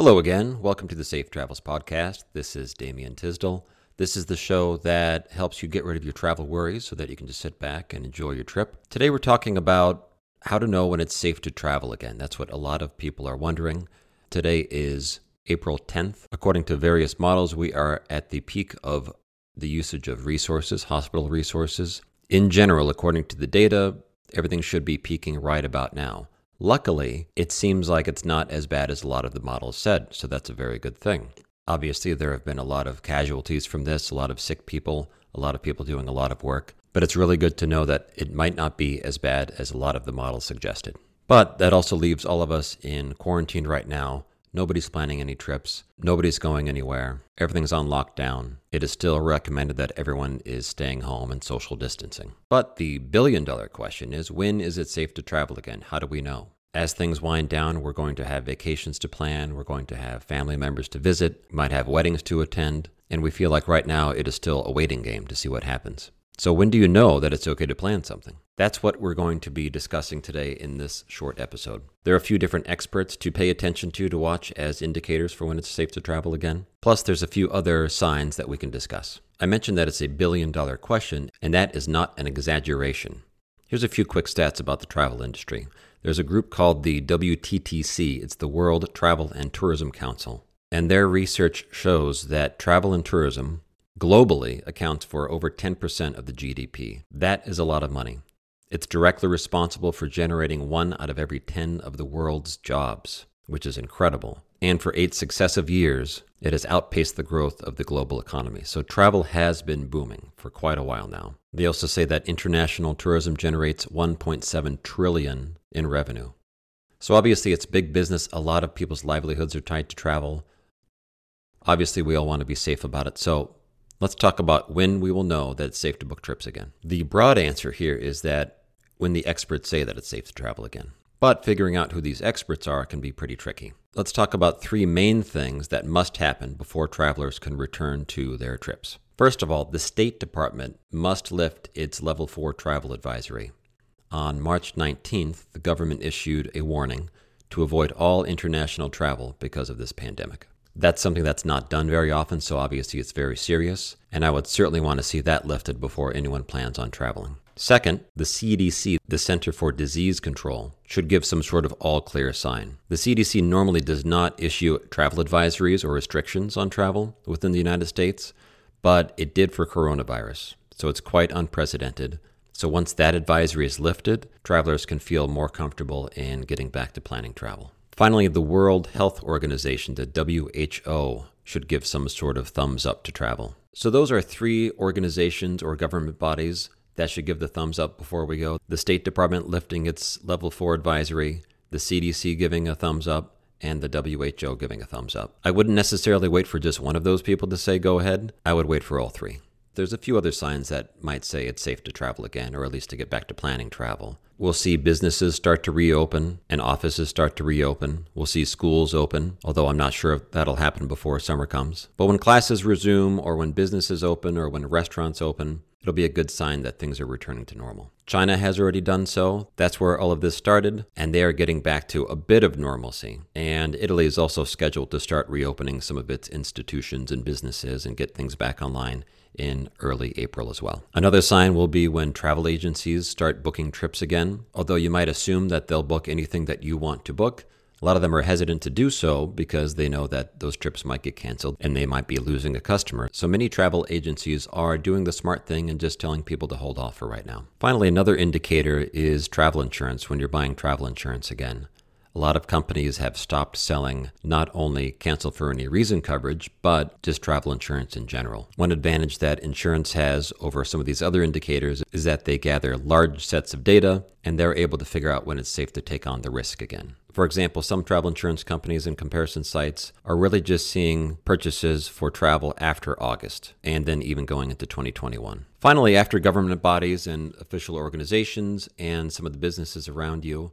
Hello again. Welcome to the Safe Travels Podcast. This is Damian Tisdall. This is the show that helps you get rid of your travel worries so that you can just sit back and enjoy your trip. Today we're talking about how to know when it's safe to travel again. That's what a lot of people are wondering. Today is April 10th. According to various models, we are at the peak of the usage of resources, hospital resources. In general, according to the data, everything should be peaking right about now. Luckily, it seems like it's not as bad as a lot of the models said, so that's a very good thing. Obviously, there have been a lot of casualties from this, a lot of sick people, a lot of people doing a lot of work, but it's really good to know that it might not be as bad as a lot of the models suggested. But that also leaves all of us in quarantine right now Nobody's planning any trips. Nobody's going anywhere. Everything's on lockdown. It is still recommended that everyone is staying home and social distancing. But the billion dollar question is when is it safe to travel again? How do we know? As things wind down, we're going to have vacations to plan, we're going to have family members to visit, might have weddings to attend, and we feel like right now it is still a waiting game to see what happens. So, when do you know that it's okay to plan something? That's what we're going to be discussing today in this short episode. There are a few different experts to pay attention to to watch as indicators for when it's safe to travel again. Plus, there's a few other signs that we can discuss. I mentioned that it's a billion dollar question, and that is not an exaggeration. Here's a few quick stats about the travel industry. There's a group called the WTTC, it's the World Travel and Tourism Council, and their research shows that travel and tourism globally accounts for over 10% of the GDP. That is a lot of money. It's directly responsible for generating one out of every 10 of the world's jobs, which is incredible. And for eight successive years, it has outpaced the growth of the global economy. So travel has been booming for quite a while now. They also say that international tourism generates 1.7 trillion in revenue. So obviously it's big business. A lot of people's livelihoods are tied to travel. Obviously we all want to be safe about it. So Let's talk about when we will know that it's safe to book trips again. The broad answer here is that when the experts say that it's safe to travel again. But figuring out who these experts are can be pretty tricky. Let's talk about three main things that must happen before travelers can return to their trips. First of all, the State Department must lift its Level 4 travel advisory. On March 19th, the government issued a warning to avoid all international travel because of this pandemic. That's something that's not done very often, so obviously it's very serious, and I would certainly want to see that lifted before anyone plans on traveling. Second, the CDC, the Center for Disease Control, should give some sort of all clear sign. The CDC normally does not issue travel advisories or restrictions on travel within the United States, but it did for coronavirus, so it's quite unprecedented. So once that advisory is lifted, travelers can feel more comfortable in getting back to planning travel. Finally, the World Health Organization, the WHO, should give some sort of thumbs up to travel. So, those are three organizations or government bodies that should give the thumbs up before we go. The State Department lifting its level four advisory, the CDC giving a thumbs up, and the WHO giving a thumbs up. I wouldn't necessarily wait for just one of those people to say go ahead, I would wait for all three. There's a few other signs that might say it's safe to travel again, or at least to get back to planning travel. We'll see businesses start to reopen and offices start to reopen. We'll see schools open, although I'm not sure if that'll happen before summer comes. But when classes resume, or when businesses open, or when restaurants open, it'll be a good sign that things are returning to normal. China has already done so. That's where all of this started, and they are getting back to a bit of normalcy. And Italy is also scheduled to start reopening some of its institutions and businesses and get things back online in early April as well. Another sign will be when travel agencies start booking trips again. Although you might assume that they'll book anything that you want to book, a lot of them are hesitant to do so because they know that those trips might get canceled and they might be losing a customer. So many travel agencies are doing the smart thing and just telling people to hold off for right now. Finally, another indicator is travel insurance when you're buying travel insurance again. A lot of companies have stopped selling not only cancel for any reason coverage, but just travel insurance in general. One advantage that insurance has over some of these other indicators is that they gather large sets of data and they're able to figure out when it's safe to take on the risk again. For example, some travel insurance companies and comparison sites are really just seeing purchases for travel after August and then even going into 2021. Finally, after government bodies and official organizations and some of the businesses around you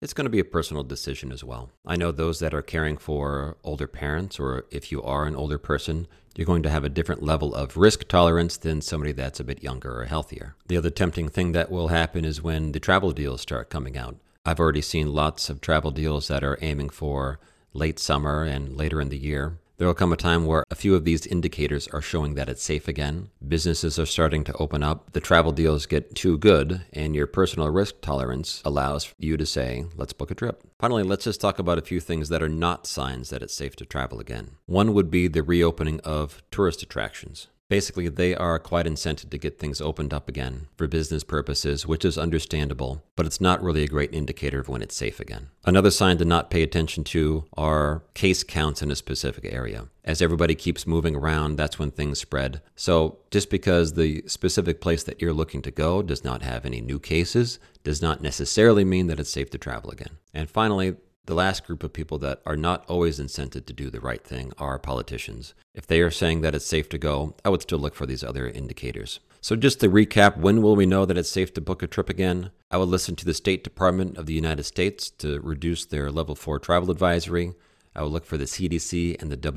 it's going to be a personal decision as well. I know those that are caring for older parents, or if you are an older person, you're going to have a different level of risk tolerance than somebody that's a bit younger or healthier. The other tempting thing that will happen is when the travel deals start coming out. I've already seen lots of travel deals that are aiming for late summer and later in the year. There will come a time where a few of these indicators are showing that it's safe again. Businesses are starting to open up. The travel deals get too good, and your personal risk tolerance allows you to say, let's book a trip. Finally, let's just talk about a few things that are not signs that it's safe to travel again. One would be the reopening of tourist attractions. Basically, they are quite incented to get things opened up again for business purposes, which is understandable, but it's not really a great indicator of when it's safe again. Another sign to not pay attention to are case counts in a specific area. As everybody keeps moving around, that's when things spread. So, just because the specific place that you're looking to go does not have any new cases, does not necessarily mean that it's safe to travel again. And finally, the last group of people that are not always incented to do the right thing are politicians. If they are saying that it's safe to go, I would still look for these other indicators. So, just to recap, when will we know that it's safe to book a trip again? I would listen to the State Department of the United States to reduce their level 4 travel advisory. I would look for the CDC and the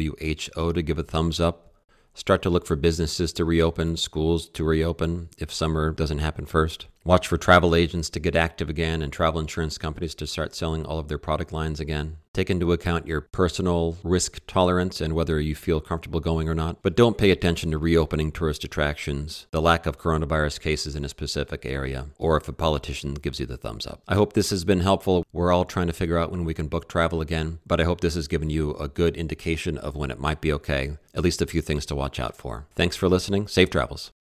WHO to give a thumbs up. Start to look for businesses to reopen, schools to reopen if summer doesn't happen first. Watch for travel agents to get active again and travel insurance companies to start selling all of their product lines again. Take into account your personal risk tolerance and whether you feel comfortable going or not, but don't pay attention to reopening tourist attractions, the lack of coronavirus cases in a specific area, or if a politician gives you the thumbs up. I hope this has been helpful. We're all trying to figure out when we can book travel again, but I hope this has given you a good indication of when it might be okay, at least a few things to watch out for. Thanks for listening. Safe travels.